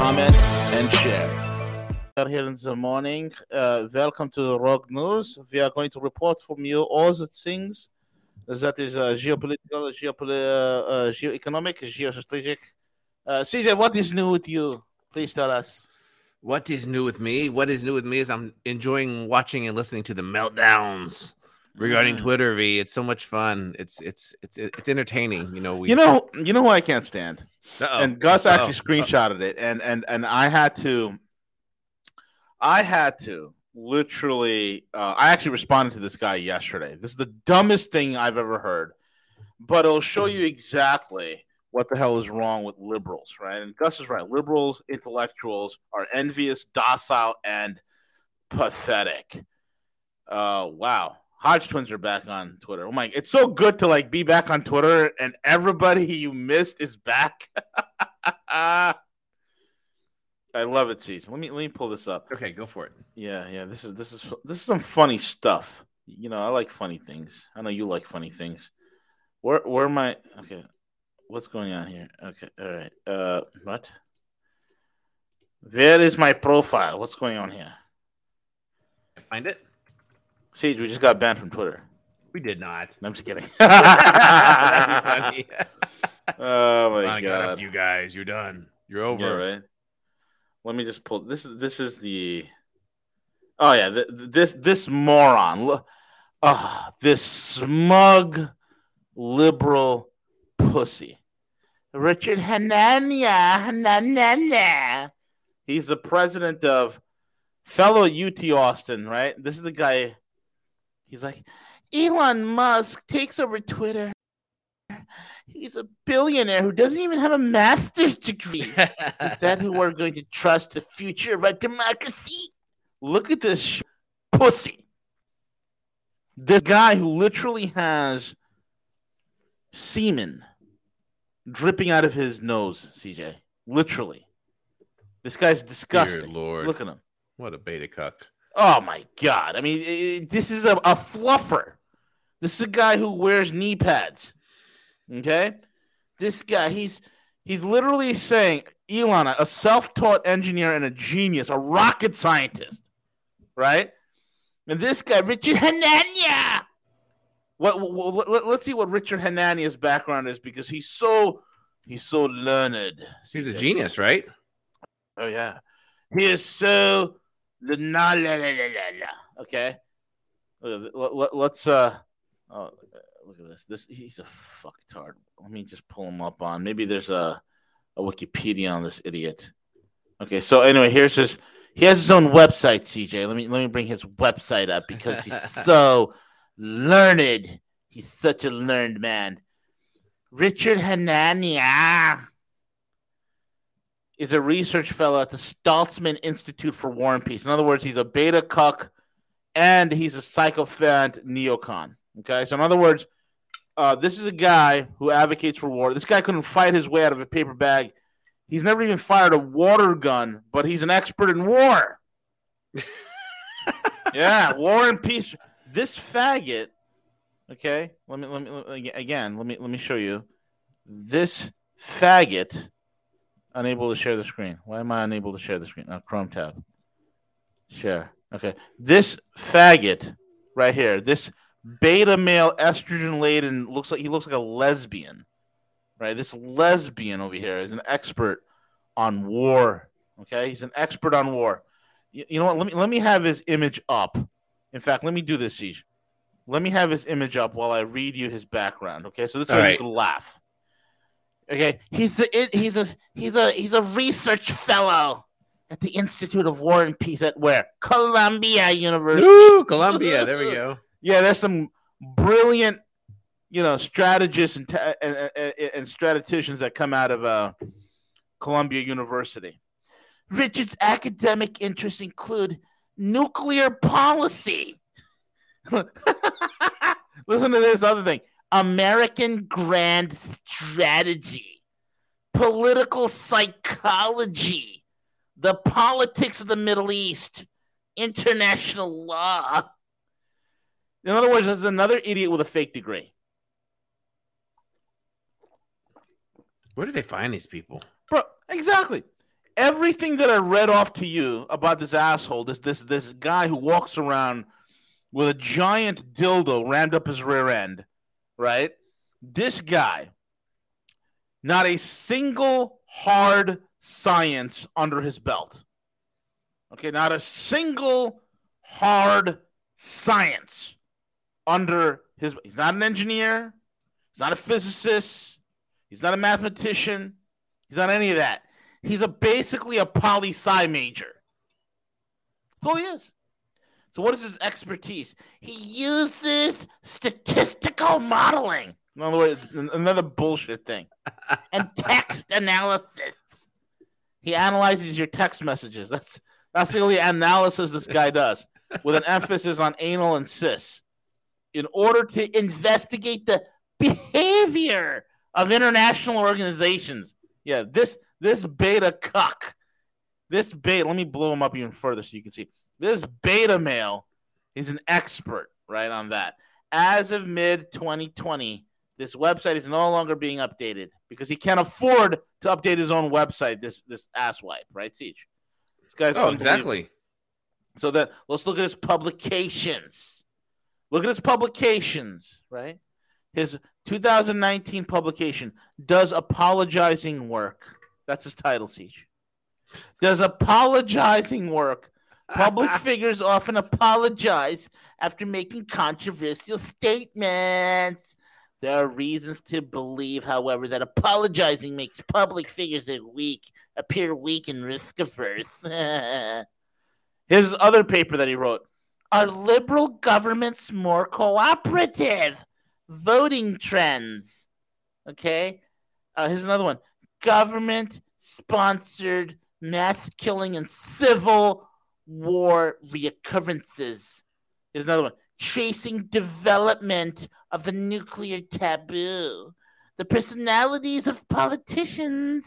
comment, and share. We are Here in the morning, uh, welcome to the Rogue News. We are going to report from you all the things that is uh, geopolitical, geopoli- uh, geoeconomic, geostrategic. Uh, CJ, what is new with you? Please tell us. What is new with me? What is new with me is I'm enjoying watching and listening to the meltdowns regarding Mm. Twitter. V, it's so much fun. It's it's it's it's entertaining. You know, we You know, you know who I can't stand, Uh-oh. and Gus actually Uh-oh. screenshotted it, and and and I had to, I had to literally, uh, I actually responded to this guy yesterday. This is the dumbest thing I've ever heard, but it'll show you exactly what the hell is wrong with liberals, right? And Gus is right. Liberals, intellectuals are envious, docile, and pathetic. Uh, wow. Hodge twins are back on Twitter. Oh my! It's so good to like be back on Twitter, and everybody you missed is back. I love it, Cease. Let me let me pull this up. Okay, go for it. Yeah, yeah. This is this is this is some funny stuff. You know, I like funny things. I know you like funny things. Where where am I? Okay, what's going on here? Okay, all right. Uh, what? Where is my profile? What's going on here? I find it. Siege, we just got banned from Twitter. We did not. No, I'm just kidding. That'd be funny. oh my I got up god! you guys. You're done. You're over. Yeah, right. Let me just pull. This this is the. Oh yeah, th- th- this this moron. Ah, this smug liberal pussy, Richard Hanania. Hanania. He's the president of fellow UT Austin, right? This is the guy. He's like, Elon Musk takes over Twitter. He's a billionaire who doesn't even have a master's degree. Is that who we're going to trust the future of our democracy? Look at this sh- pussy. This guy who literally has semen dripping out of his nose, CJ. Literally. This guy's disgusting. Dear Lord. Look at him. What a beta cuck. Oh my god! I mean, i- i- this is a, a fluffer. This is a guy who wears knee pads. Okay, this guy he's he's literally saying Elon, a self-taught engineer and a genius, a rocket scientist, right? And this guy, Richard Hanania. What, what, let, us see what Richard Hanania's background is because he's so he's so learned. He's a genius, right? Oh yeah, he is so the na la la la la la. Okay, let, let, let's uh, oh, look at this. This he's a fucktard. Let me just pull him up on. Maybe there's a a Wikipedia on this idiot. Okay, so anyway, here's his. He has his own website, CJ. Let me let me bring his website up because he's so learned. He's such a learned man. Richard Hanania is a research fellow at the Saltzman Institute for War and Peace. In other words, he's a beta cuck and he's a psychophant neocon. Okay, so in other words, uh, this is a guy who advocates for war. This guy couldn't fight his way out of a paper bag. He's never even fired a water gun, but he's an expert in war. yeah, war and peace. This faggot. Okay, let me let me let me- again. Let me let me show you. This faggot unable to share the screen. Why am I unable to share the screen? Uh, Chrome tab. Share. Okay. This faggot right here, this beta male estrogen laden looks like he looks like a lesbian. Right? This lesbian over here is an expert on war. Okay? He's an expert on war. You, you know what? Let me let me have his image up. In fact, let me do this, Siege. Let me have his image up while I read you his background. Okay, so this way All you can laugh. Okay, he's a he's a he's a he's a research fellow at the Institute of War and Peace at where Columbia University. Ooh, Columbia. There we go. Yeah, there's some brilliant, you know, strategists and and, and, and statisticians that come out of uh, Columbia University. Richard's academic interests include nuclear policy. Listen to this other thing American grand strategy, political psychology, the politics of the Middle East, international law. In other words, there's another idiot with a fake degree. Where do they find these people? Bro, exactly. Everything that I read off to you about this asshole, this this this guy who walks around with a giant dildo rammed up his rear end, right? This guy, not a single hard science under his belt. Okay, not a single hard science under his he's not an engineer, he's not a physicist, he's not a mathematician, he's not any of that. He's a basically a poli sci major. That's all he is. So what is his expertise? He uses statistical modeling. In other words, another bullshit thing. and text analysis. He analyzes your text messages. That's that's the only analysis this guy does, with an emphasis on anal and cis, in order to investigate the behavior of international organizations. Yeah, this this beta cuck, this beta. Let me blow him up even further so you can see. This beta male is an expert, right, on that. As of mid 2020, this website is no longer being updated because he can't afford to update his own website. This this asswipe, right, Siege? This guy's oh exactly. So that let's look at his publications. Look at his publications, right? His 2019 publication does apologizing work. That's his title, Siege. Does apologizing work. Public figures often apologize after making controversial statements. There are reasons to believe, however, that apologizing makes public figures weak appear weak and risk averse. His other paper that he wrote Are liberal governments more cooperative? Voting trends. Okay. Uh, here's another one government sponsored mass killing and civil war reoccurrences. Here's another one tracing development of the nuclear taboo, the personalities of politicians,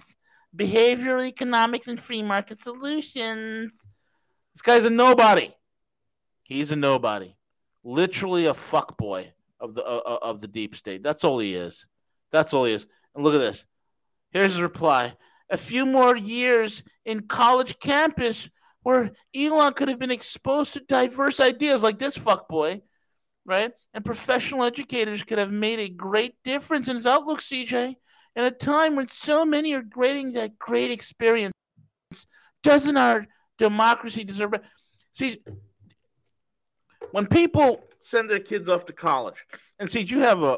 behavioral economics, and free market solutions. This guy's a nobody. He's a nobody. Literally a fuckboy of the uh, uh, of the deep state. That's all he is. That's all he is. And look at this. Here's his reply. A few more years in college campus where Elon could have been exposed to diverse ideas like this fuckboy, right? And professional educators could have made a great difference in his outlook, CJ. In a time when so many are grading that great experience, doesn't our democracy deserve it? See, when people send their kids off to college, and see, you have a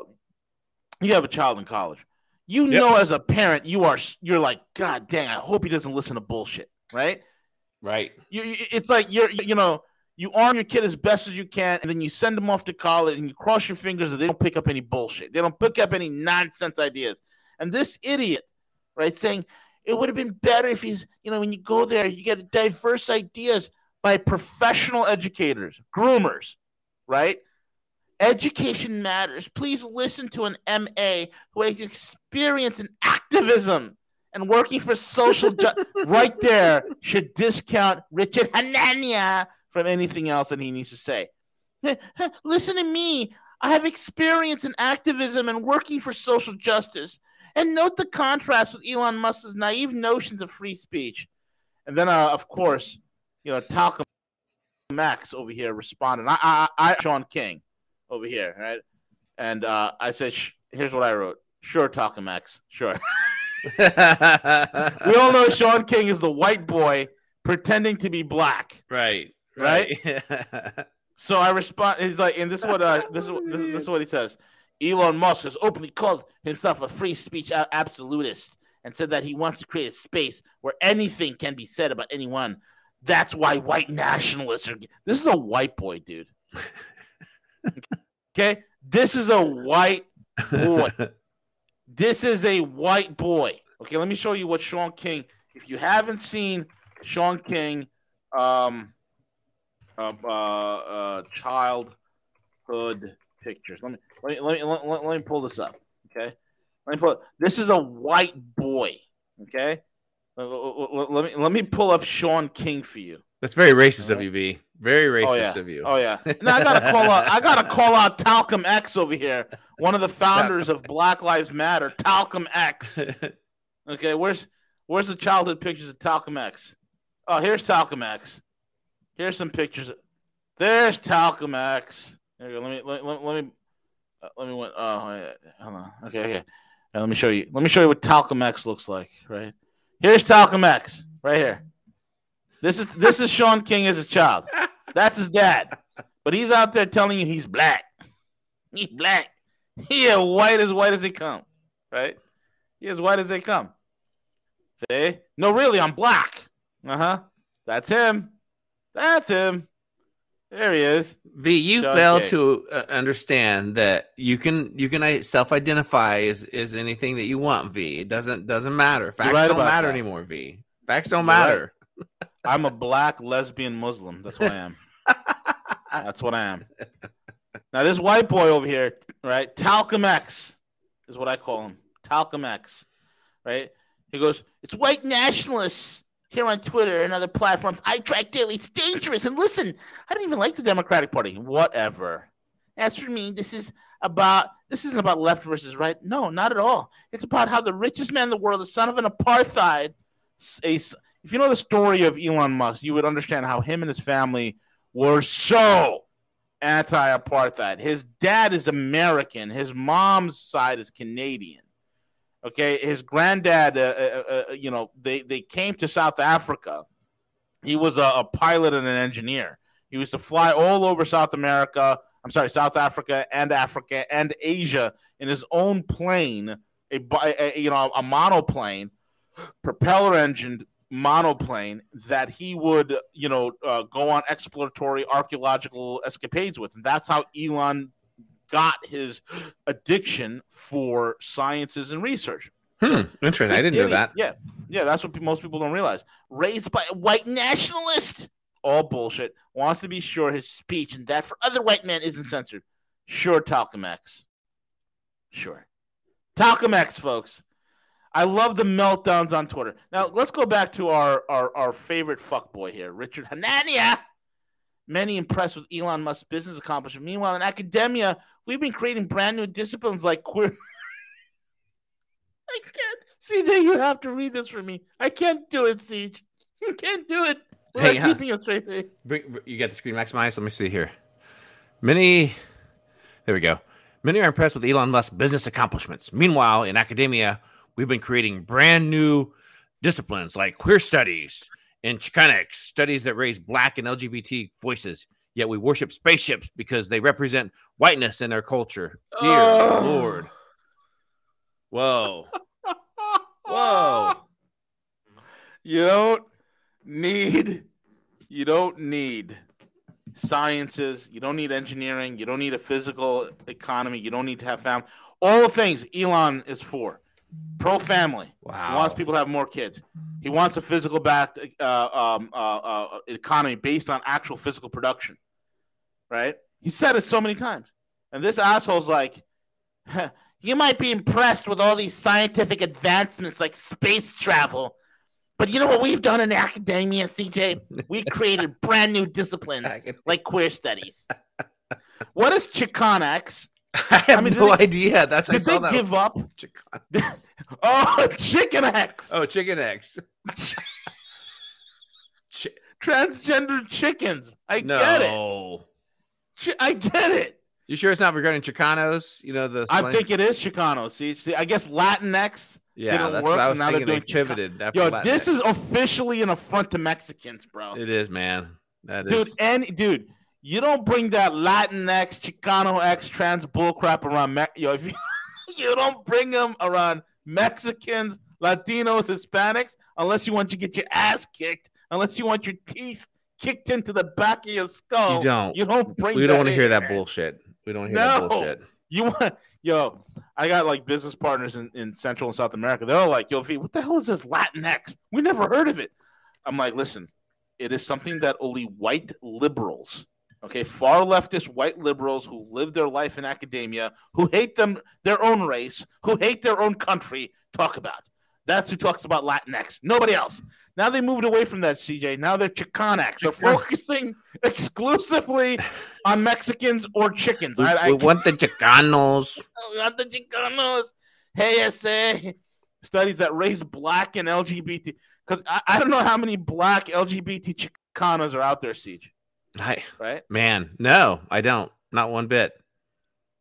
you have a child in college, you yep. know as a parent, you are you're like, God dang, I hope he doesn't listen to bullshit, right? Right. You, it's like you're, you know, you arm your kid as best as you can, and then you send them off to college, and you cross your fingers that they don't pick up any bullshit. They don't pick up any nonsense ideas. And this idiot, right, saying it would have been better if he's, you know, when you go there, you get diverse ideas by professional educators, groomers, right? Education matters. Please listen to an MA who has experience in activism and working for social justice right there should discount Richard Hanania from anything else that he needs to say. Listen to me. I have experience in activism and working for social justice. And note the contrast with Elon Musk's naive notions of free speech. And then, uh, of course, you know, Talcum Max over here responded. I, I, I, Shaun King over here, right? And uh, I said, here's what I wrote. Sure, Talcum Max. Sure. we all know Shaun King is the white boy pretending to be black. Right. Right. right? so I respond. He's like, and this is what uh, this is this, this is what he says. Elon Musk has openly called himself a free speech absolutist and said that he wants to create a space where anything can be said about anyone. That's why white nationalists are. This is a white boy, dude. okay, this is a white boy. This is a white boy. Okay, let me show you what Shaun King. If you haven't seen Shaun King, um, uh, uh, uh, childhood pictures. Let me let me let me let, let, let me pull this up. Okay, let me pull. This is a white boy. Okay, let, let- let me let me pull up Shaun King for you. That's very racist of you, V. Very racist Oh yeah. of you. Oh yeah. Now I gotta call out. I gotta call out Talcum X over here, one of the founders of Black Lives Matter. Talcum X. Okay, where's where's the childhood pictures of Talcum X? Oh, here's Talcum X. Here's some pictures. There's Talcum X. There you go. Let me let, let, let me uh, let me win. Oh, yeah. hold on. Okay, okay. Let me show you. Let me show you what Talcum X looks like. Right here's Talcum X. Right here. This is this is Shaun King as a child. That's his dad. But he's out there telling you he's black. He's black. He is white as white as they come. Right? He as white as they come. See? No, really, I'm black. Uh-huh. That's him. That's him. There he is. V, you Sean fail King. to uh, understand that you can you can uh, self-identify as as anything that you want. V, it doesn't doesn't matter. Facts right don't matter that. anymore. V, facts don't You're right. I'm a black lesbian Muslim. That's what I am. That's what I am. Now, this white boy over here, right? Talcum X is what I call him. Talcum X, right? He goes, It's white nationalists here on Twitter and other platforms. I track daily. It's dangerous. And listen, I don't even like the Democratic Party. Whatever. As for me, this is about this isn't about left versus right. No, not at all. It's about how the richest man in the world, the son of an apartheid, a if you know the story of Elon Musk, you would understand how him and his family were so anti-apartheid. His dad is American. His mom's side is Canadian. Okay, his granddad, uh, uh, uh, you know, they they came to South Africa. He was a, a pilot and an engineer. He used to fly all over South America. I'm sorry, South Africa and Africa and Asia in his own plane, a, a you know a monoplane, propeller engined monoplane that he would you know uh, go on exploratory archaeological escapades with, and that's how Elon got his addiction for sciences and research. Hmm, interesting. I didn't know that. Yeah, yeah, that's what most people don't realize. Raised by a white nationalist, all bullshit. Wants to be sure his speech and that for other white men isn't censored. Sure, Talcum X. Sure, Talcum X, folks. I love the meltdowns on Twitter. Now let's go back to our our, our favorite fuckboy here, Richard Hanania. Many impressed with Elon Musk's business accomplishment. Meanwhile, in academia, we've been creating brand new disciplines like queer. I can't. CJ, you have to read this for me. I can't do it, Siege. You can't do it. Without Hey, huh? keeping a straight face. Bring- You got the screen maximized. Let me see here. Many, there we go. Many are impressed with Elon Musk's business accomplishments. Meanwhile, in academia, we've been creating brand new disciplines like queer studies and Chicanx, studies that raise black and LGBT voices. Yet we worship spaceships because they represent whiteness in our culture. Dear Oh. Lord. Whoa. Whoa. You don't need. You don't need sciences. You don't need engineering. You don't need a physical economy. You don't need to have family. All the things Elon is for. Pro family. Wow. He wants people to have more kids. He wants a physical backed uh, um, uh, uh, economy based on actual physical production. Right? He said it so many times. And this asshole's like, "Huh, you might be impressed with all these scientific advancements like space travel. But you know what we've done in academia, CJ? We created brand new disciplines like queer studies. What is Chicanx? I have I mean, no they- idea. That's I Did saw they that. give up? Oh, Chicken X. Oh, chicken eggs. Chi- transgender chickens. I no. get it. Chi- I get it. You sure it's not regarding Chicanos? You know the. I think it is Chicano. See, see I guess Latinx. Yeah, didn't that's work, what I was now thinking. They Chica- pivoted. after Yo, Latinx. this is officially an affront to Mexicans, bro. It is, man. That dude, is. and dude, you don't bring that Latinx, Chicano X, trans bullcrap around. Me- Yo, if you you don't bring them around Mexicans, Latinos, Hispanics, unless you want to get your ass kicked, unless you want your teeth kicked into the back of your skull. You don't. You don't bring. we don't want to hear that bullshit. We don't hear that No. bullshit. You want, yo, I got like business partners in, in Central and South America. They're all like, yo, V, what the hell is this Latinx? We never heard of it. I'm like, listen, it is something that only white liberals, okay, far leftist white liberals who live their life in academia, who hate them their own race, who hate their own country, talk about. That's who talks about Latinx. Nobody else. Now they moved away from that, CJ. Now they're Chicanx. They're focusing exclusively on Mexicans or chickens. We, I, I we want the Chicanos. we want the Chicanos. Hey, SA. Studies that raise black and LGBT. Because I, I don't know how many black LGBT Chicanos are out there, Siege. I, Right? man, no, I don't. Not one bit.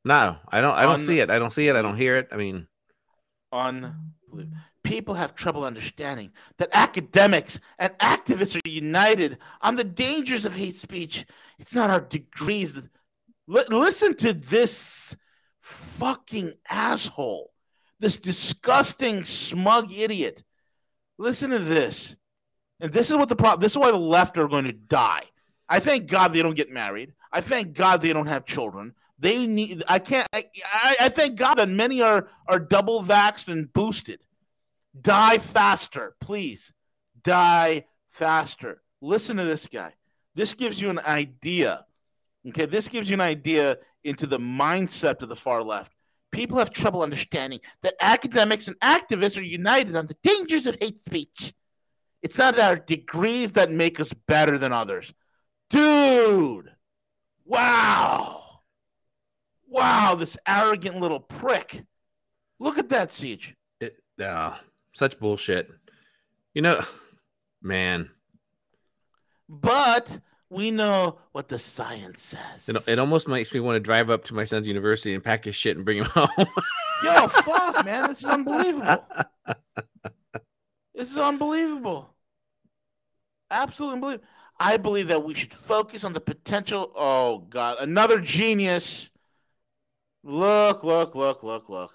No, I don't. I don't Un- see it. I don't see it. I don't hear it. I mean, Unbelievable. People have trouble understanding that academics and activists are united on the dangers of hate speech. It's not our degrees. Li- listen to this fucking asshole, this disgusting, smug idiot. Listen to this. And this is what the problem. This is why the left are going to die. I thank God they don't get married. I thank God they don't have children. They need. I can't. I, I, I thank God that many are are double vaxxed and boosted. Die faster, please. Die faster. Listen to this guy. This gives you an idea. Okay, this gives you an idea into the mindset of the far left. People have trouble understanding that academics and activists are united on the dangers of hate speech. It's not our degrees that make us better than others. Dude, wow. Wow, this arrogant little prick. Look at that, Siege. it, uh, such bullshit. You know, man, But we know what the science says. it, it almost makes me want to drive up to my son's university and pack his shit and bring him home. Yo, fuck, man. This is unbelievable. This is unbelievable. Absolutely unbelievable. I believe that we should focus on the potential. Oh, God. Another genius. Look, look, look, look, look.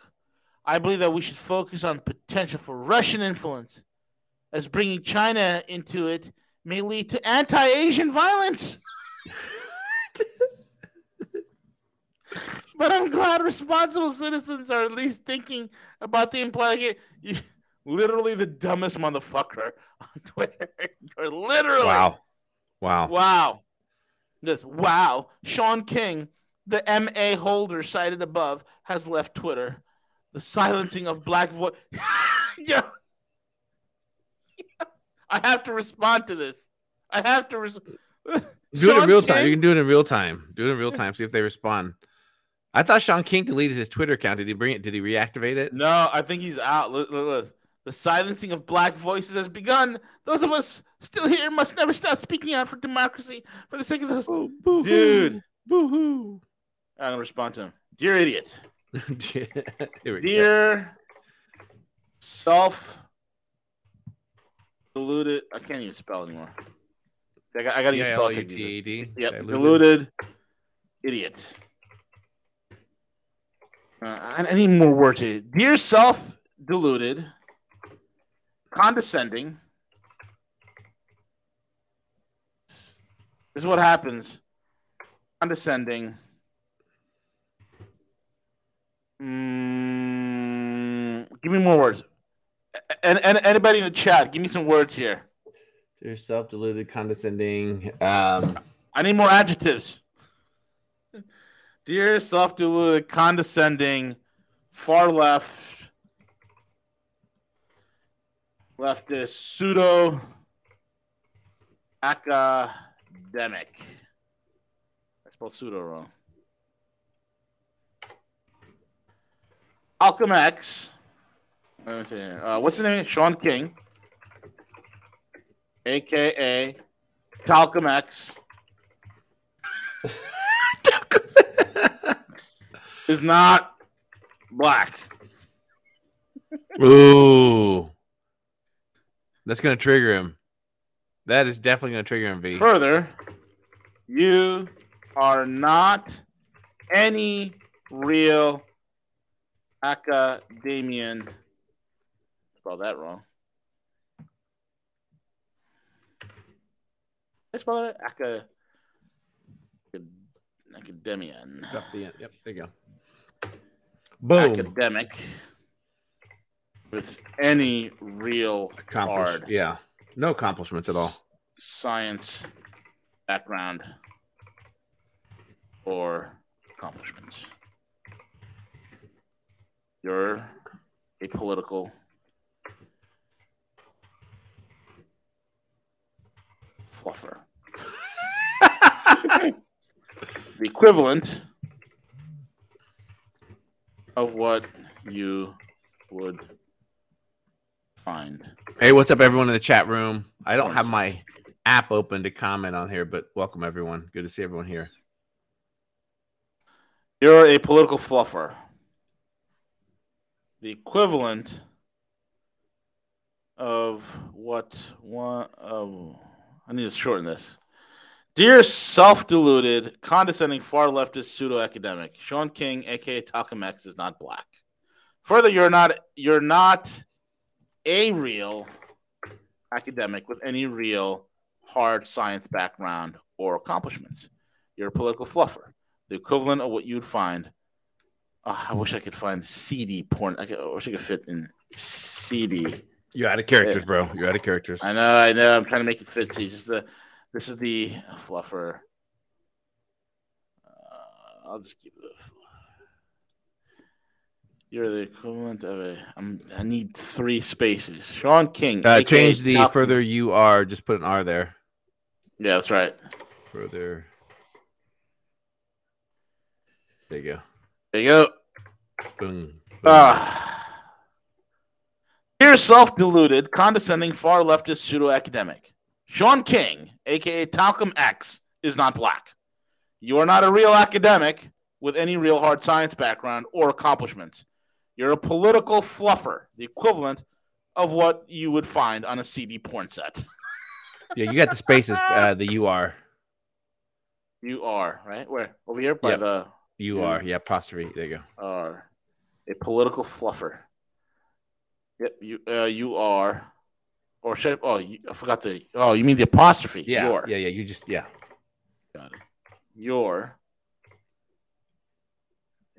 I believe that we should focus on potential for Russian influence, as bringing China into it may lead to anti Asian violence. but I'm glad responsible citizens are at least thinking about the implied. You, literally the dumbest motherfucker on Twitter. You're literally wow, wow. Wow. This wow. Shaun King, the MA holder cited above, has left Twitter. The silencing of black voice. yeah. I have to respond to this. I have to res- Do it in real time. You can do it in real time. Do it in real time. See if they respond. I thought Shaun King deleted his Twitter account. Did he bring it? Did he reactivate it? No, I think he's out. Look, look, look. The silencing of black voices has begun. Those of us still here must never stop speaking out for democracy for the sake of those. Dude. boo hoo. I'm going to respond to him. Dear idiot. Here we go. Dear self deluded, I can't even spell anymore. See, I got, I got to use spell check these days. Yep, Diluted. deluded idiot. Uh, I, I need more words. Dear self deluded, condescending. This is what happens. Condescending. Mm, give me more words. And, and anybody in the chat, give me some words here. Dear self-deluded, condescending. Um, I need more adjectives. Dear self deluded, condescending, far left, leftist, pseudo academic. I spelled pseudo wrong. Malcolm X. Let me see here. Uh, what's his name? Shaun King. AKA Talcum X. is not black. ooh, that's gonna trigger him. That is definitely gonna trigger him. V. Further, you are not any real academian. Spell that wrong. I spell it Aca, academian. Up the end. Yep, there you go. Boom. Academic with any real card. Yeah. No accomplishments at all. science background or accomplishments. You're a political fluffer. the equivalent of what you would find. Hey, what's up, everyone in the chat room? I don't have my app open to comment on here, but welcome everyone. Good to see everyone here. You're a political fluffer. The equivalent of what one um, I need to shorten this. Dear self-deluded, condescending, far leftist pseudo-academic, Shaun King, aka Talcum X, is not black. Further, you're not you're not a real academic with any real hard science background or accomplishments. You're a political fluffer the equivalent of what you'd find. Oh, I wish I could find CD porn. I, could, I wish I could fit in CD. You're out of characters, bro. You're out of characters. I know, I know. I'm trying to make it fit. See, just the this is the fluffer. Uh, I'll just keep it. You're the equivalent of a. I'm. I need three spaces. Shaun King. Uh, change the further you are. Just put an R there. Yeah, that's right. Further. There you go. There you go. Boom. boom. Ah. Dear self deluded, condescending, far leftist pseudo academic, Shaun King, aka Talcum X, is not black. You are not a real academic with any real hard science background or accomplishments. You're a political fluffer, the equivalent of what you would find on a CD porn set. yeah, you got the spaces. Uh, the you are. You are, right? Where? Over here by Yep. the You Yeah. are. Yeah, apostrophe. There you go. are a political fluffer. Yep, you uh, you are, or should I, oh you, I forgot the oh you mean the apostrophe? Yeah. Yeah. Yeah. You just yeah. Got it. You're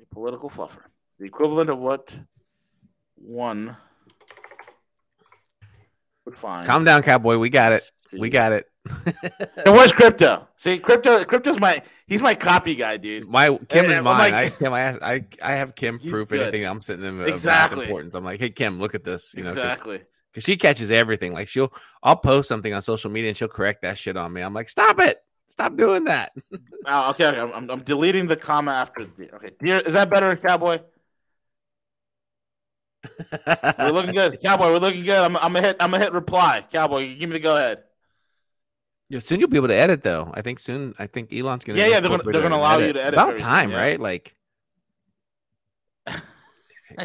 a political fluffer, the equivalent of what one would find. Calm down, cowboy. We got it. We got it. And where's crypto? See, crypto. Crypto's my he's my copy guy, dude. My Kim Hey, is mine. like- I Kim, I, I I have Kim proof good. anything I'm sitting in of Exactly. mass importance. I'm like, hey Kim, look at this. You know, because exactly. she catches everything. Like she'll, I'll post something on social media and she'll correct that shit on me. I'm like, stop it, stop doing that. Oh, okay, okay. I'm, I'm- I'm deleting the comma after the. Okay, dear, is that better, Cowboy? We're looking good, Cowboy. We're looking good. I'm, I'm gonna hit. I'm gonna hit reply, Cowboy. Give me the go ahead. Yeah, soon you'll be able to edit though. I think soon. I think Elon's gonna. Yeah, yeah, they're gonna- they're gonna allow you to edit About very soon, time, yeah. right? Like,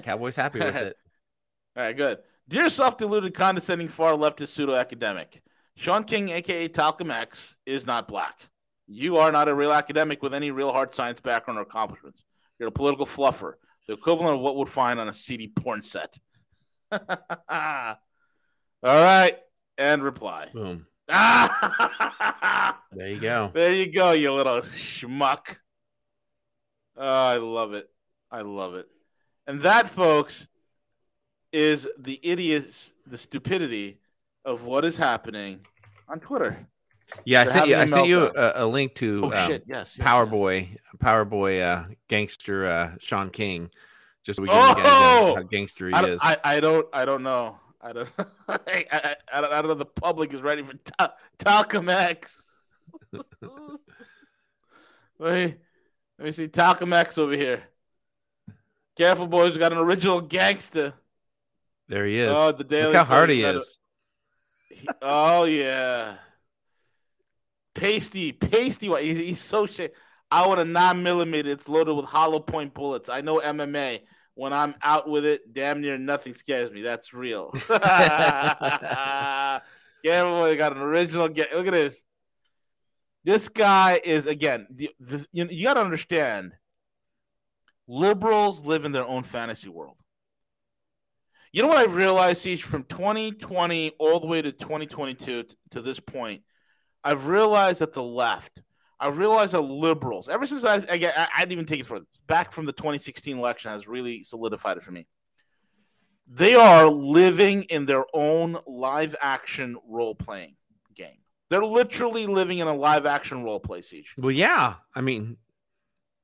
Cowboy's happy with it. All right, good. Dear self-deluded, condescending, far leftist pseudo-academic, Shaun King, aka Talcum X, is not black. You are not a real academic with any real hard science background or accomplishments. You're a political fluffer, the equivalent of what we'd find on a CD porn set. All right, and reply. Boom. There you go. There you go, you little schmuck. Oh, I love it. I love it. And that, folks, is the idiots, the stupidity of what is happening on Twitter. Yeah, I sent you. I a sent you a, a link to Oh um, shit! Yes, yes, Power yes. Boy, Power Boy, uh, gangster uh, Shaun King, just so we can get Oh! how gangster he I, is. I, I don't. I don't know. I don't. I, I, I, don't, I don't know. The public is ready for Ta- Talcum X. let me let me see Talcum X over here. Careful, boys. We got an original gangster. there he is. Oh, the Daily Look how hard he got a- is. He- oh yeah, pasty, pasty. White. He's, he's so shit. I want a nine millimeter. It's loaded with hollow point bullets. I know MMA. When I'm out with it, damn near nothing scares me. That's real. yeah, boy, got an original. Get look at this. This guy is again. The, the, you, you got to understand. Liberals live in their own fantasy world. You know what I realized, Siege, from 2020 all the way to 2022 t- to this point, I've realized that the left, I realized that liberals, ever since I, I, I, I didn't even take it for back from the 2016 election, has really solidified it for me. they are living in their own live action role playing game. They're literally living in a live action role play siege. Well, yeah. I mean,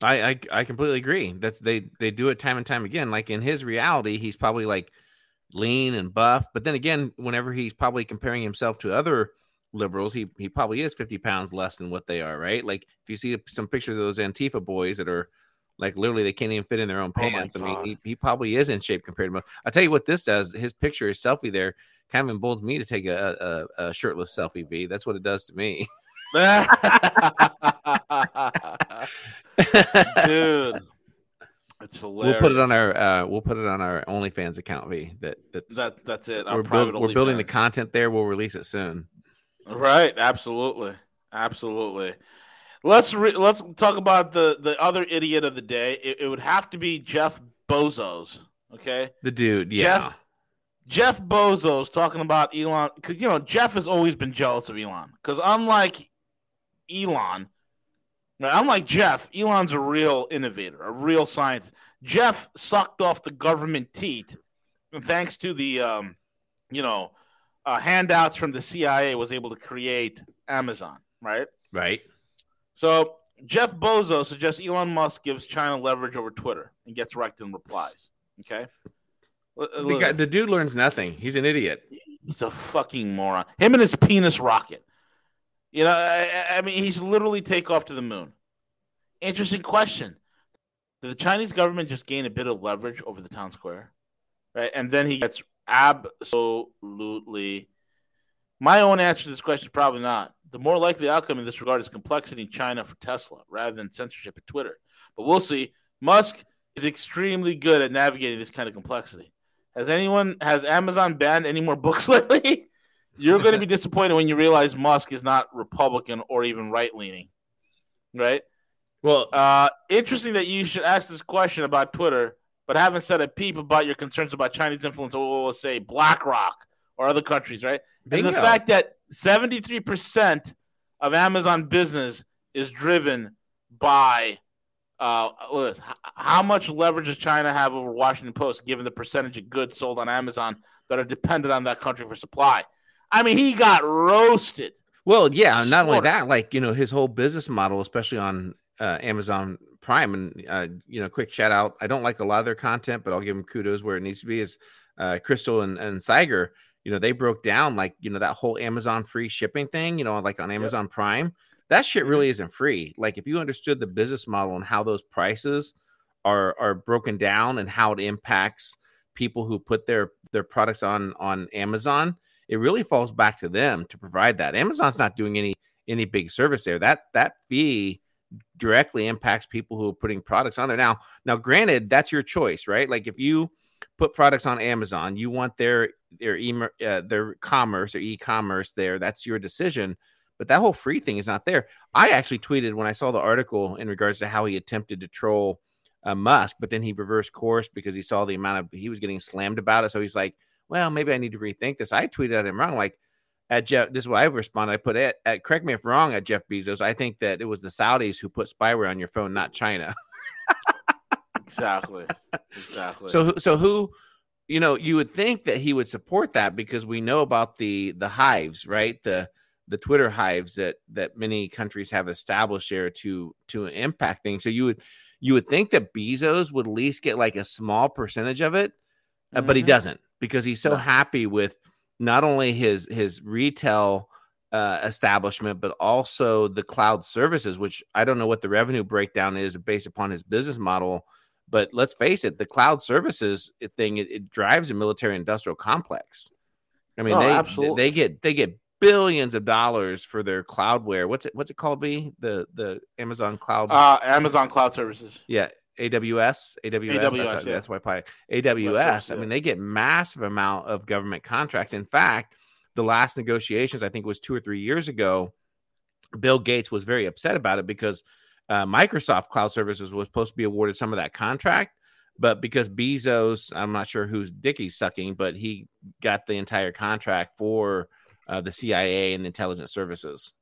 I, I I completely agree. That's they they do it time and time again. Like in his reality, he's probably like lean and buff. But then again, whenever he's probably comparing himself to other liberals, he he probably is 50 pounds less than what they are, right? Like if you see some pictures of those Antifa boys that are like literally they can't even fit in their own Oh pants. I mean, he, he probably is in shape compared to most. I'll tell you what this does. His picture, his selfie there, kind of emboldens me to take a, a, a shirtless selfie. V. That's what it does to me. Dude. It's hilarious. we'll put it on our uh, we'll put it on our OnlyFans account. V. That that's that that's it. Our we're, build, we're building the content there. We'll release it soon. Right, absolutely, absolutely. Let's re- let's talk about the the other idiot of the day. It, it would have to be Jeff Bozos. Okay, The dude, yeah, Jeff Jeff Bezos talking about Elon because you know Jeff has always been jealous of Elon because unlike Elon, unlike Jeff, Elon's a real innovator, a real scientist. Jeff sucked off the government teat, thanks to the um, you know uh, handouts from the CIA, was able to create Amazon. Right. right. So Jeff Bezos suggests Elon Musk gives China leverage over Twitter and gets wrecked in replies. Okay. The, guy, the dude learns nothing. He's an idiot. He's a fucking moron. Him and his penis rocket. You know, I, I mean, he's literally take off to the moon. Interesting question. Did the Chinese government just gain a bit of leverage over the town square? Right. And then he gets absolutely. My own answer to this question is probably not. The more likely outcome in this regard is complexity in China for Tesla rather than censorship at Twitter. But we'll see. Musk is extremely good at navigating this kind of complexity. Has anyone has Amazon banned any more books lately? You're going to be disappointed when you realize Musk is not Republican or even right leaning, right? Well, Uh, interesting that you should ask this question about Twitter, but haven't said a peep about your concerns about Chinese influence or we'll say BlackRock or other countries, right? And the fact that 73% of Amazon business is driven by uh, how much leverage does China have over Washington Post given the percentage of goods sold on Amazon that are dependent on that country for supply? I mean, he got roasted. Well, yeah, not only that, like you know, his whole business model, especially on uh, Amazon Prime, and uh, you know, quick shout out. I don't like a lot of their content, but I'll give them kudos where it needs to be. Is uh, Krystal and, and Saagar, you know, they broke down like you know that whole Amazon free shipping thing. You know, like on Amazon Prime, that shit really isn't free. Like if you understood the business model and how those prices are are broken down and how it impacts people who put their their products on on Amazon it really falls back to them to provide that. Amazon's not doing any any big service there. That that fee directly impacts people who are putting products on there. Now, now granted, that's your choice, right? Like if you put products on Amazon, you want their their e uh, their commerce or e-commerce there. That's your decision. But that whole free thing is not there. I actually tweeted when I saw the article in regards to how he attempted to troll uh, Musk, but then he reversed course because he saw the amount of he was getting slammed about it. So he's like, well, maybe I need to rethink this. I tweeted at him wrong. Like, at Jeff, this is what I responded. I put it at, correct me if wrong, at Jeff Bezos. I think that it was the Saudis who put spyware on your phone, not China. Exactly. Exactly. So, who- so who, you know, you would think that he would support that because we know about the the hives, right? The the Twitter hives that that many countries have established there to to impact things. So you would you would think that Bezos would at least get like a small percentage of it, uh, but he Mhm. doesn't because he's so happy with not only his his retail uh, establishment but also the cloud services which i don't know what the revenue breakdown is based upon his business model but let's face it the cloud services thing it, it drives a military industrial complex i mean Oh, they absolutely. they get they get billions of dollars for their cloudware what's it what's it called Be the the amazon cloud uh, Amazon Cloud Services. yeah, AWS, AWS. that's, yeah. that's why probably AWS. Right, I mean, they get massive amount of government contracts. In fact, the last negotiations, I think, was two or three years ago. Bill Gates was very upset about it because uh, Microsoft Cloud Services was supposed to be awarded some of that contract, but because Bezos, I'm not sure who's dick he's sucking, but he got the entire contract for uh, the CIA and the intelligence services.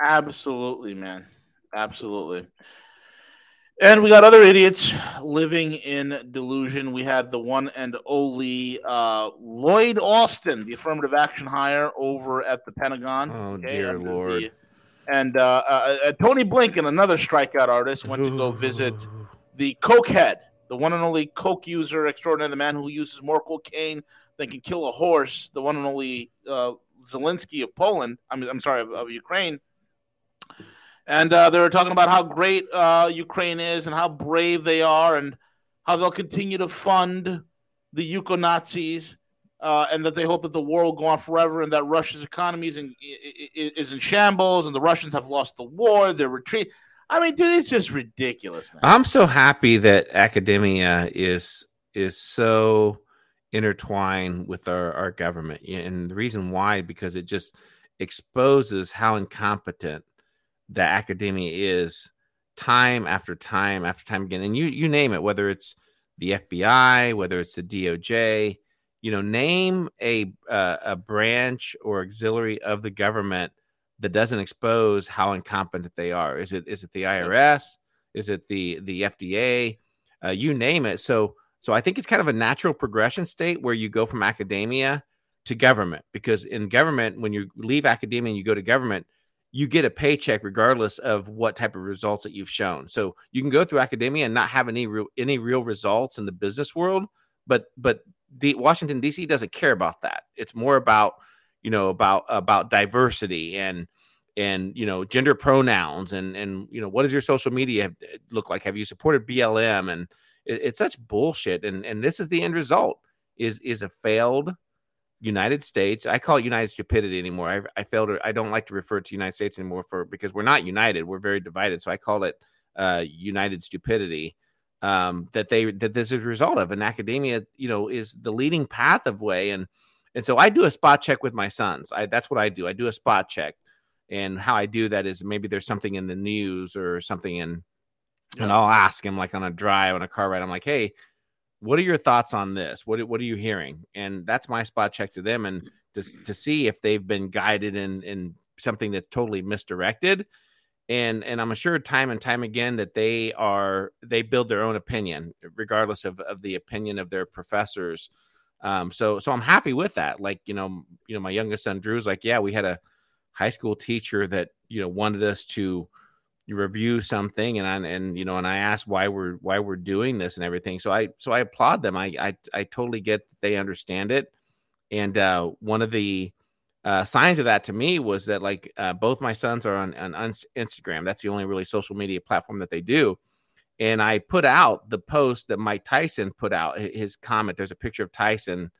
Absolutely, man. Absolutely. And we got other idiots living in delusion. We had the one and only uh, Lloyd Austin, the affirmative action hire over at the Pentagon. Oh, dear Lord. The, and uh, uh, uh, Tony Blinken, another strikeout artist, went to go visit the cokehead, the one and only coke user extraordinary, the man who uses more cocaine than can kill a horse, the one and only uh, Zelensky of Poland. I mean, I'm sorry, of, of Ukraine. And uh, they were talking about how great uh, Ukraine is and how brave they are and how they'll continue to fund the Yuko Nazis uh, and that they hope that the war will go on forever and that Russia's economy is in, is in shambles and the Russians have lost the war, they're retreat. I mean, dude, it's just ridiculous, man. I'm so happy that academia is is so intertwined with our, our government. And the reason why, because it just exposes how incompetent the academia is time after time after time again. And you you name it, whether it's the FBI, whether it's the DOJ, you know, name a uh, a branch or auxiliary of the government that doesn't expose how incompetent they are. Is it is it the IRS? Is it the the FDA? Uh, you name it. So so I think it's kind of a natural progression state where you go from academia to government because in government, when you leave academia and you go to government, you get a paycheck regardless of what type of results that you've shown. So you can go through academia and not have any real any real results in the business world, but but the Washington D.C. doesn't care about that. It's more about you know about about diversity and and you know gender pronouns and and you know what does your social media eh, look like? Have you supported BLM and it, it's such bullshit. And and this is the end result is is a failed United States. I call it United stupidity anymore. I, I failed. I don't like to refer to United States anymore for because we're not united. We're very divided. So I call it uh, United stupidity. Um, that they that this is a result of, and academia, you know, is the leading path of way. And and so I do a spot check with my sons. I that's what I do. I do a spot check, and how I do that is maybe there's something in the news or something in and I'll ask him like on a drive on a car ride. I'm like, hey, what are your thoughts on this? What what are you hearing? And that's my spot check to them and to to see if they've been guided in in something that's totally misdirected. And and I'm assured time and time again that they are they build their own opinion regardless of, of the opinion of their professors. Um, so so I'm happy with that. Like you know you know my youngest son Drew's like yeah we had a high school teacher that you know wanted us to review something and I, and you know and I ask why we're why we're doing this and everything. So I so I applaud them. I I, I totally get they understand it. And uh, one of the uh, signs of that to me was that like uh, both my sons are on, on Instagram. That's the only really social media platform that they do. And I put out the post that Mike Tyson put out his comment. There's a picture of Tyson,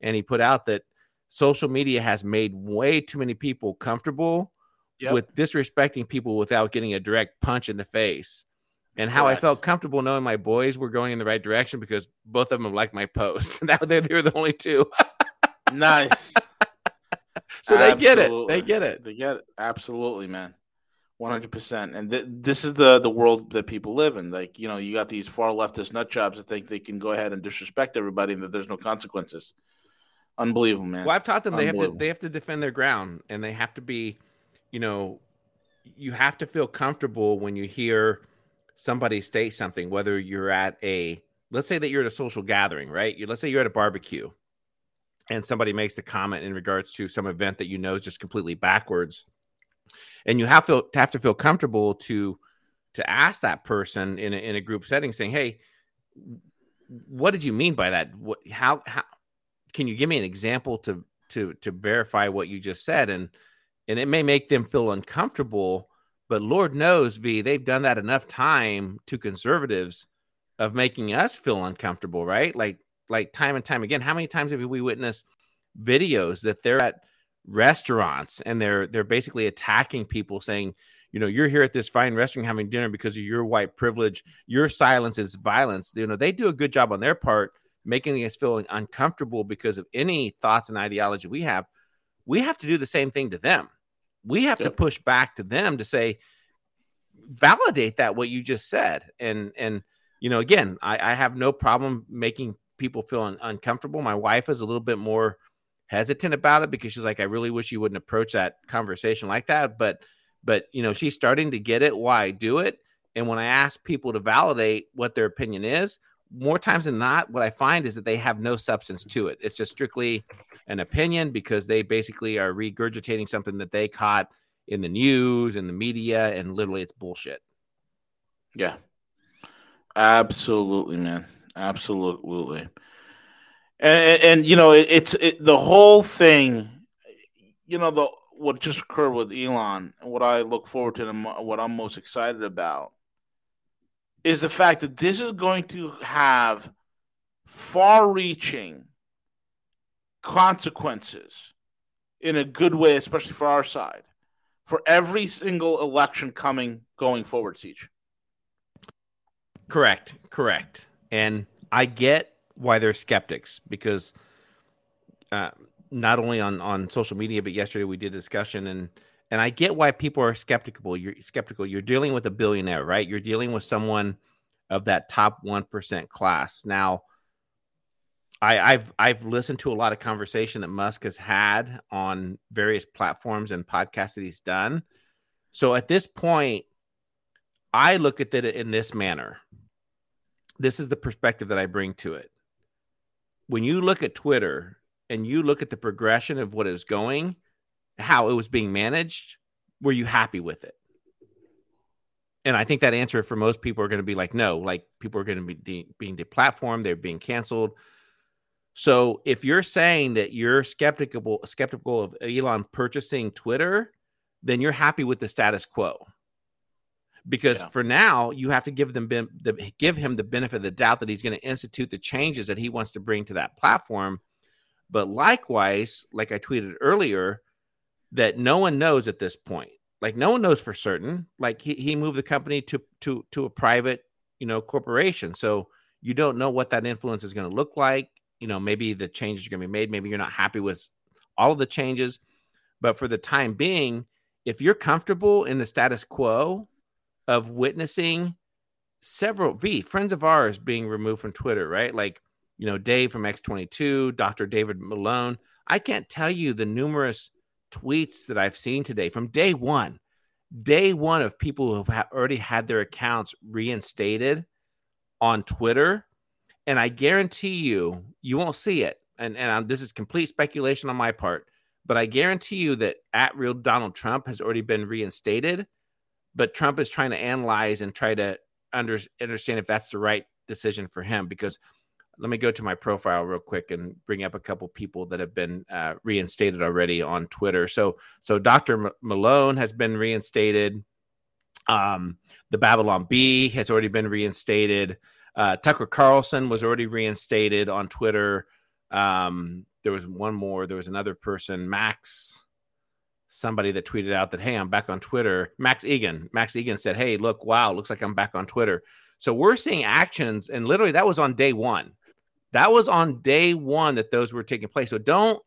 and he put out that social media has made way too many people comfortable yep. with disrespecting people without getting a direct punch in the face. And how Correct. I felt comfortable knowing my boys were going in the right direction because both of them liked my post. now they're, they're the only two. nice. So they get it. They get it. They get it. Absolutely, man. One hundred percent. And th- this is the the world that people live in. Like you know, you got these far leftist nut jobs that think they can go ahead and disrespect everybody and that there's no consequences. Unbelievable, man. Well, I've taught them they have to they have to defend their ground and they have to be you know, you have to feel comfortable when you hear somebody state something, whether you're at a, let's say that you're at a social gathering, right? You, let's say you're at a barbecue and somebody makes a comment in regards to some event that you know is just completely backwards. And you have to have to feel comfortable to to ask that person in a, in a group setting, saying, "Hey, what did you mean by that? What, how, how can you give me an example to to to verify what you just said?" And and it may make them feel uncomfortable but lord knows v they've done that enough time to conservatives of making us feel uncomfortable right? Like like time and time again how many times have we witnessed videos that they're at restaurants and they're they're basically attacking people saying you know you're here at this fine restaurant having dinner because of your white privilege. Your silence is violence. You know they do a good job on their part making us feel uncomfortable because of any thoughts and ideology we have. We have to do the same thing to them we have yep. to push back to them to say validate that what you just said. And and you know again i, I have no problem making people feel un- uncomfortable. My wife is a little bit more hesitant about it because she's like i really wish you wouldn't approach that conversation like that. But but you know she's starting to get it why I do it? And when I ask people to validate what their opinion is, more times than not, what I find is that they have no substance to it. It's just strictly an opinion because they basically are regurgitating something that they caught in the news and the media, and literally it's bullshit. Yeah. Absolutely, man. Absolutely. And, and, you know, it, it's it, the whole thing, you know, the what just occurred with Elon what I look forward to and what I'm most excited about is the fact that this is going to have far reaching consequences in a good way, especially for our side, for every single election coming going forward, Siege. Correct. Correct. And I get why they're skeptics because uh, not only on on social media, but yesterday we did a discussion and and I get why people are skeptical. You're skeptical. You're dealing with a billionaire, right? You're dealing with someone of that top one percent class. Now, I, I've I've listened to a lot of conversation that Musk has had on various platforms and podcasts that he's done. So at this point, I look at it in this manner. This is the perspective that I bring to it. When you look at Twitter and you look at the progression of what is going, how it was being managed, were you happy with it? And I think that answer for most people are going to be like, no, like people are going to be de- being deplatformed, they're being canceled. So if you're saying that you're skeptical skeptical of Elon purchasing Twitter, then you're happy with the status quo because yeah. for now you have to give them the, give him the benefit of the doubt that he's going to institute the changes that he wants to bring to that platform but likewise like i tweeted earlier that no one knows at this point like no one knows for certain like he, he moved the company to to to a private you know corporation so you don't know what that influence is going to look like you know maybe the changes are going to be made maybe you're not happy with all of the changes but for the time being if you're comfortable in the status quo of witnessing several V friends of ours being removed from Twitter, right? Like, you know, Dave from X22, Dr. David Malone. I can't tell you the numerous tweets that I've seen today from day one, day one of people who have already had their accounts reinstated on Twitter. And I guarantee you, you won't see it. And, and this is complete speculation on my part, but I guarantee you that at real Donald Trump has already been reinstated but Trump is trying to analyze and try to under, understand if that's the right decision for him. Because let me go to my profile real quick and bring up a couple people that have been uh, reinstated already on Twitter. So, so Dr. M- Malone has been reinstated. Um, the Babylon Bee has already been reinstated. Uh, Tucker Carlson was already reinstated on Twitter. Um, there was one more. There was another person, Max somebody that tweeted out that, hey, I'm back on Twitter. Max Egan. Max Egan said, hey, look, wow, looks like I'm back on Twitter. So we're seeing actions, and literally that was on day one. That was on day one that those were taking place. So don't,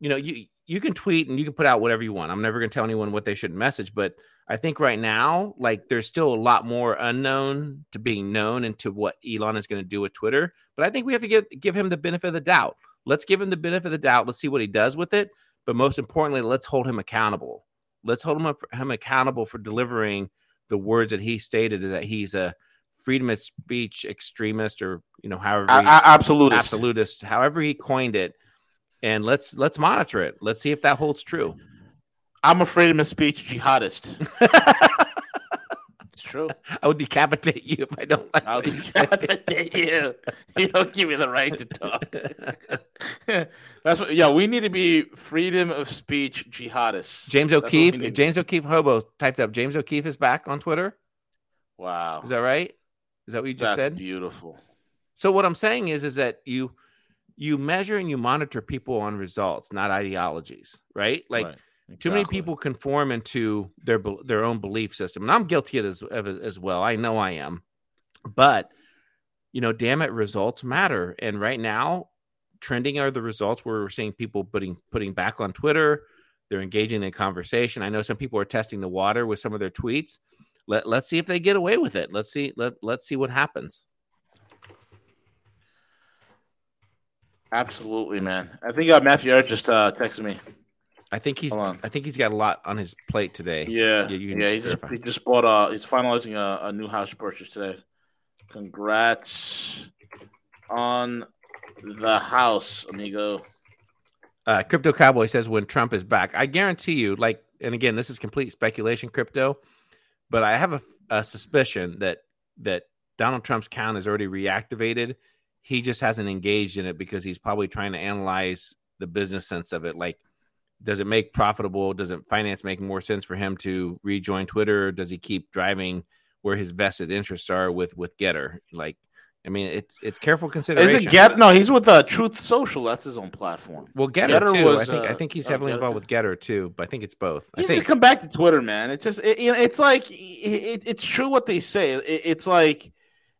you know, you you can tweet and you can put out whatever you want. I'm never going to tell anyone what they should message, but I think right now, like, there's still a lot more unknown to being known into what Elon is going to do with Twitter. But I think we have to give give him the benefit of the doubt. Let's give him the benefit of the doubt. Let's see what he does with it. But most importantly, let's hold him accountable. Let's hold him, him accountable for delivering the words that he stated that he's a freedom of speech extremist or you know however he, absolutist absolutist however he coined it and let's let's monitor it let's see if that holds true i'm a freedom of speech jihadist it's true. I would decapitate you if I don't like I'll decapitate you. You don't give me the right to talk. That's what yeah, we need to be freedom of speech jihadists. James O'Keefe, James O'Keefe Hobo typed up James O'Keefe is back on Twitter. Wow. Is that right? Is that what you just That's said? Beautiful. So what I'm saying is is that you you measure and you monitor people on results, not ideologies, right? Like right. Exactly. Too many people conform into their their own belief system, and I'm guilty of this as well. I know I am, but you know, damn it, results matter. And right now, trending are the results where we're seeing people putting putting back on Twitter. They're engaging in conversation. I know some people are testing the water with some of their tweets. Let let's see if they get away with it. Let's see let let's see what happens. Absolutely, man. I think uh, Matthew Errett just uh, texted me. I think he's. I think he's got a lot on his plate today. Yeah, Yeah, you yeah. He just, verify. he just bought a. He's finalizing a, a new house purchase today. Congrats on the house, amigo. Uh, crypto cowboy says when Trump is back, I guarantee you. Like, and again, this is complete speculation, crypto, but I have a, a suspicion that that Donald Trump's account is already reactivated. He just hasn't engaged in it because he's probably trying to analyze the business sense of it. Like, does it make profitable? Does it finance make more sense for him to rejoin Twitter? Does he keep driving where his vested interests are with with Gettr? Like, I mean, it's it's careful consideration. Is it Get? No, he's with uh, Truth Social. That's his own platform. Well, Gettr, Gettr too. was, I think I uh, think he's oh, heavily Gettr involved with Gettr too, but I think it's both. I He needs think come back to Twitter, man. It's just, it, you know, it's like it, it's true what they say. It, it's like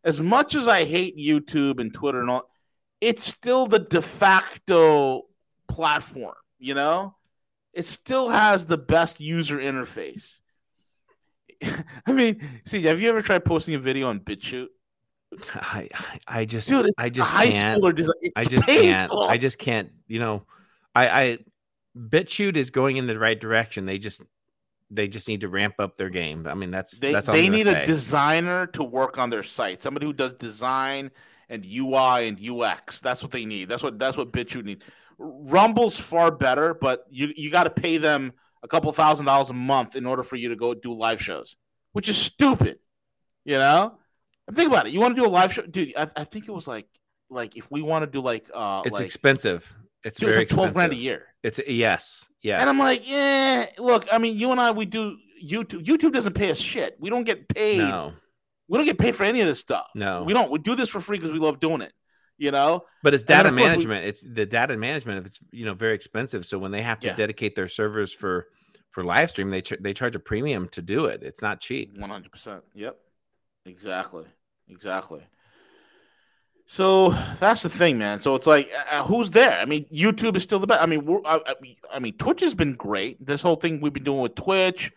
as much as I hate YouTube and Twitter and all, it's still the de facto platform. You know, it still has the best user interface. I mean, see, have you ever tried posting a video on BitChute? I I- I just Dude, it's I a just high can't. schooler design. I just can't. I just can't. You know, I I BitChute is going in the right direction. They just they just need to ramp up their game. I mean, that's They, that's all they I'm need say. a designer to work on their site. Somebody who does design and UI and UX. That's what they need. That's what that's what BitChute need. Rumble's far better, but you you got to pay them a couple thousand dollars a month in order for you to go do live shows, which is stupid. You know, And think about it. You want to do a live show, dude? I, I think it was like like if we want to do like uh it's like expensive. It's dude, it's very like twelve grand a year. It's yes, yeah. And I'm like, yeah, look, I mean, you and I, we do YouTube. YouTube doesn't pay us shit. We don't get paid. no, We don't get paid for any of this stuff. no. We don't. We do this for free because we love doing it. You know? But it's data course, we- management. It's the data management. It's you know very expensive, so when they have to Yeah. dedicate their servers for for live stream, they ch- they charge a premium to do it. It's not cheap. One hundred percent. Yep. Exactly. Exactly. So that's the thing, man. So it's like, uh, who's there? I mean, YouTube is still the best. I mean, we're, I, I mean- I mean, Twitch has been great. This whole thing we've been doing with Twitch,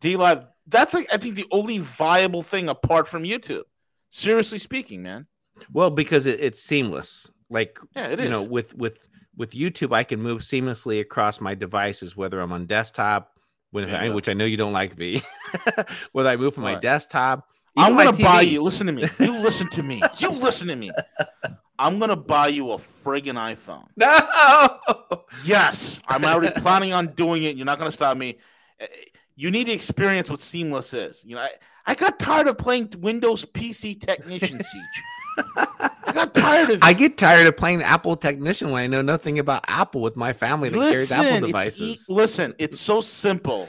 DLive. That's like, I think the only viable thing apart from YouTube. Seriously speaking, man. Well, because it, it's seamless. Like Yeah, it you know, with with with YouTube, I can move seamlessly across my devices, whether I'm on desktop, when I, which I know you don't like me, whether I move from my desktop. I'm gonna buy you. Listen to me. You listen to me. You listen to me. I'm gonna buy you a friggin' iPhone. No. Yes, I'm already planning on doing it. You're not gonna stop me. Eh, You need to experience what seamless is. You know, I, I got tired of playing Windows PC Technician Siege. I got tired of it. I get tired of playing the Apple technician when I know nothing about Apple with my family that carries Apple devices. listen, it's so simple.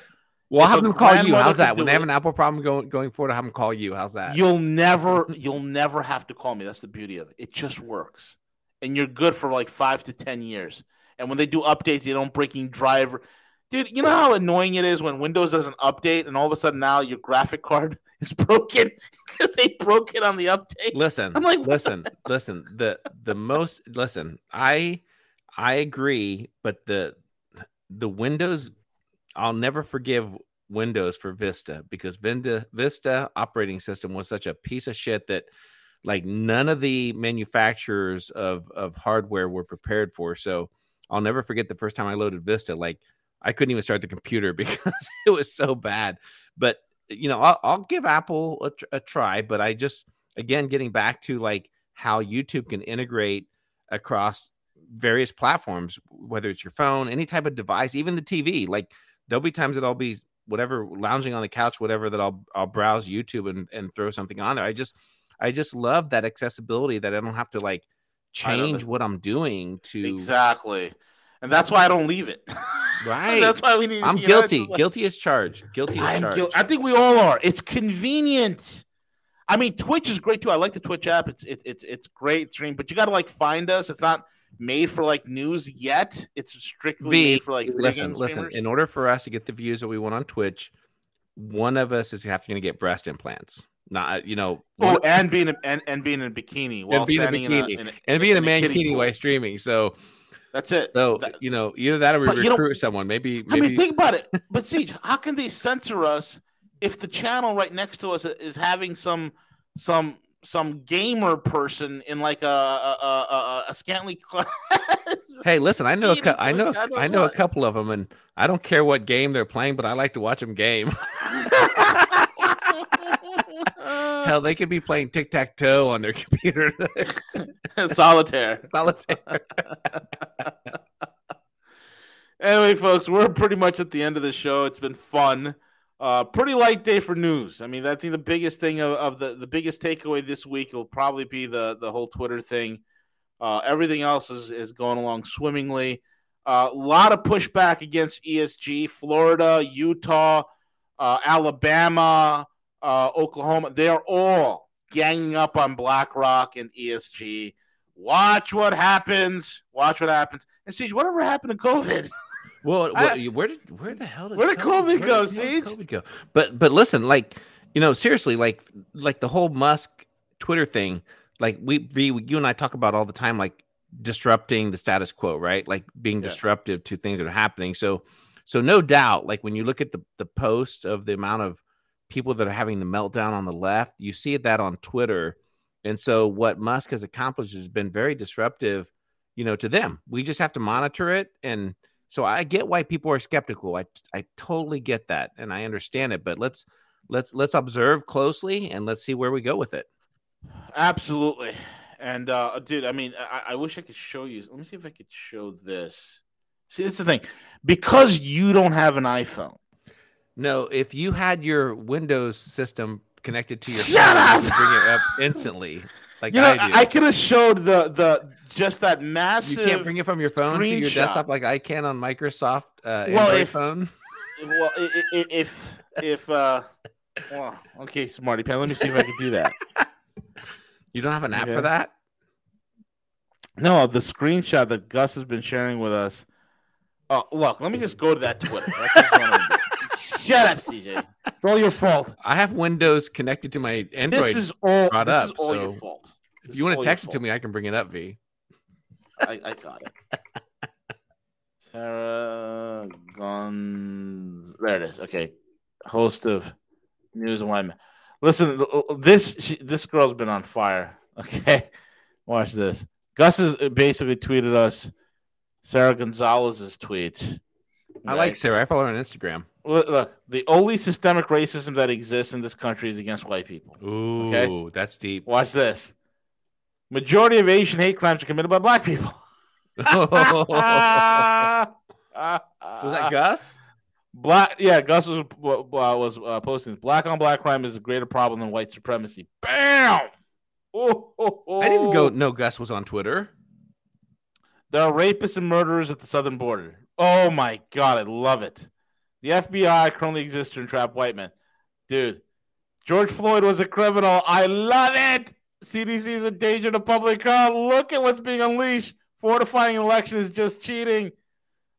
Well, I'll have them call you. How's that? When they have an Apple problem going going forward, I'll have them call you. How's that? You'll never, you'll never have to call me. That's the beauty of it. It just works, and you're good for like five to ten years. And when they do updates, they don't breaking driver. Dude, you know how annoying it is when Windows doesn't update, and all of a sudden now your graphic card is broken because they broke it on the update. Listen, I'm like, listen, listen. The the most listen. I I agree, but the the Windows, I'll never forgive Windows for Vista because Vista Vista operating system was such a piece of shit that like none of the manufacturers of of hardware were prepared for. So I'll never forget the first time I loaded Vista. Like I couldn't even start the computer because it was so bad. But you know, I'll, I'll give Apple a, tr- a try. But I just again getting back to like how YouTube can integrate across various platforms, whether it's your phone, any type of device, even the TV. Like there'll be times that I'll be whatever lounging on the couch, whatever that I'll I'll browse YouTube and and throw something on there. I just I just love that accessibility that I don't have to like change what I'm doing to Exactly, and that's why I don't leave it. Right. that's why we need. I'm you know, guilty. like- guilty as charged. Guilty as charged. guil- I think we all are. It's convenient. I mean, Twitch is great too. I like the Twitch app. It's it's it's it's great stream, but you got to like find us. It's not made for like news yet. It's strictly B, made for like listen, listen. streamers. In order for us to get the views that we want on Twitch, one of us is have to get breast implants. Not uh, you know, oh, one- and being a, and, and being in a bikini while being in a standing in, bikini. a, in a and being a in man kiddie bikini pool. while streaming. So That's it. so That- you know, either that or we But you know- recruit someone. Maybe I maybe mean, think about it. But Siege, how can they censor us if the channel right next to us is having some some some gamer person in like a a, a, a, scantily. Hey, listen, I know a Cheating I know God I know a couple of them, and I don't care what game they're playing, but I like to watch them game. Hell, they could be playing tic tac toe on their computer. Solitaire. Solitaire. Anyway, folks, we're pretty much at the end of the show. It's been fun. Uh, pretty light day for news. I mean, I think the biggest thing of, of the the biggest takeaway this week will probably be the the whole Twitter thing. Uh, everything else is is going along swimmingly. A lot of pushback against ESG. Florida, Utah, uh, Alabama, uh, Oklahoma. They are all ganging up on BlackRock and ESG. Watch what happens. Watch what happens. And see, whatever happened to COVID? Well, I- wh- where did where the hell did Where did COVID go, where the did Siege? COVID go? But but listen, like you know, seriously, like like the whole Musk Twitter thing, like we, we you and I talk about all the time, like disrupting the status quo, right? Like being Yeah. disruptive to things that are happening. So so no doubt, like when you look at the the post of the amount of people that are having the meltdown on the left, you see that on Twitter. And so what Musk has accomplished has been very disruptive, you know, to them. We just have to monitor it and so I get why people are skeptical. I I totally get that and I understand it, but let's let's let's observe closely and let's see where we go with it. Absolutely. And uh, dude, I mean, I, I wish I could show you. Let me see if I could show this. See, that's the thing. Because you don't have an iPhone. No, if you had your Windows system connected to your Shut phone, up! you bring it up instantly, like you know, I. I, could have showed the the just that massive. you can't bring it from your phone to your screenshot. desktop like I can on Microsoft uh, Well, Android if- phone. Well, i- i- i- if if uh, well, okay, smarty pants. Let me see if I can do that. You don't have an app Okay. for that? No, the screenshot that Gus has been sharing with us. Oh, look, let me just go to that Twitter. That's what's going on. Shut up, CJ. It's all your fault. I have Windows connected to my Android. This is all. brought this up, is all your so fault. if you want to text it to me, I can bring it up, V. I, I got it. Sarah Guns. There it is. Okay, host of News and Wyman. Listen, uh, this she, this girl's been on fire. Okay, watch this. Gus has uh, basically tweeted us Sarah Gonzales's tweet. I like Sarah. I follow her on Instagram. Look, the only systemic racism that exists in this country is against white people. Ooh, Okay. that's deep. Watch this. Majority of Asian hate crimes are committed by black people. Was Was that Gus? Black, yeah, Gus was uh, was uh, posting black on black crime is a greater problem than white supremacy. Bam! Oh, oh, oh. I didn't go. No, Gus was on Twitter. There are rapists and murderers at the southern border. Oh my god, I love it. The FBI currently exists to entrap white men. Dude, George Floyd was a criminal. I love it. CDC is a danger to public health. Look at what's being unleashed. Fortifying an election is just cheating.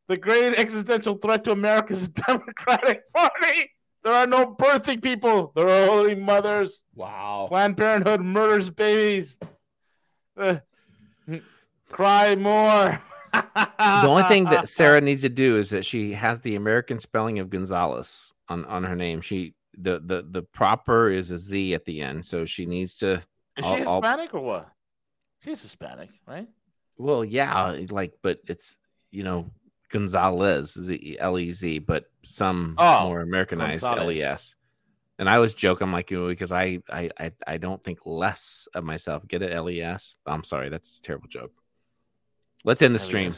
The great existential threat to America is the Democratic Party. There are no birthing people. There are only mothers. Wow. Planned Parenthood murders babies. Uh, cry more. The only thing that Sarah needs to do is that she has the American spelling of Gonzalez on, on her name. She the, the the proper is a Z at the end, so she needs to. Is she I'll- Hispanic or what? She's Hispanic, right? Well, yeah, like, but it's you know Gonzalez Z L E Z, but some Oh, more Americanized. L E S. And I was joking, I'm like, you know, because I, I I I don't think less of myself. Get it L E S. I'm sorry, that's a terrible joke. Let's end the stream.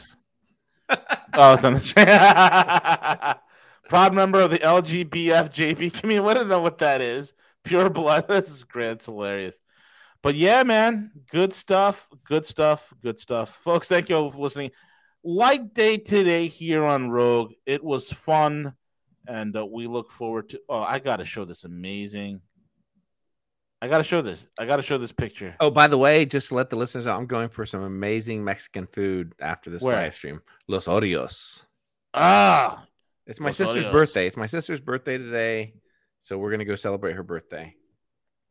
oh, it's on the stream. Proud member of the LGBFJB community. I don't know what that is. Pure blood. This is great. It's hilarious. But yeah, man, good stuff. Good stuff. Good stuff. Folks, thank you all for listening. Light day today here on Rogue. It was fun. And uh, we look forward to. Oh, I got to show this amazing. I got to show this. I got to show this picture. Oh, by the way, just to let the listeners know, I'm going for some amazing Mexican food after this Where? live stream. Los Odios. Ah, It's my Los sister's Odios. birthday. It's my sister's birthday today, so we're gonna go celebrate her birthday.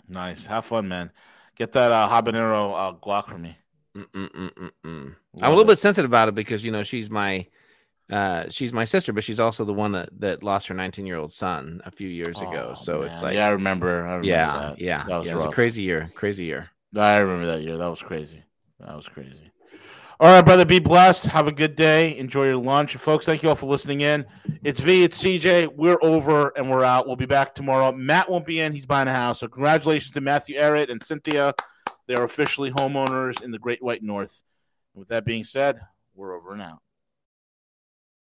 nice. Have fun, man. Get that uh, habanero uh, guac for me. Mm-mm-mm-mm-mm. I'm a little bit sensitive about it because you know she's my uh, she's my sister, but she's also the one that, that lost her 19 year old son a few years ago. Oh, So it's like, yeah, I remember. I remember yeah, that. yeah, That was yeah. It was a crazy year, crazy year. I remember that year. That was crazy. That was crazy. All right, brother. Be blessed. Have a good day. Enjoy your lunch, folks. Thank you all for listening in. It's V. It's CJ. We're over and we're out. We'll be back tomorrow. Matt won't be in. He's buying a house. So congratulations to Matthew Errett and Cynthia. They are officially homeowners in the Great White North. With that being said, we're over and out.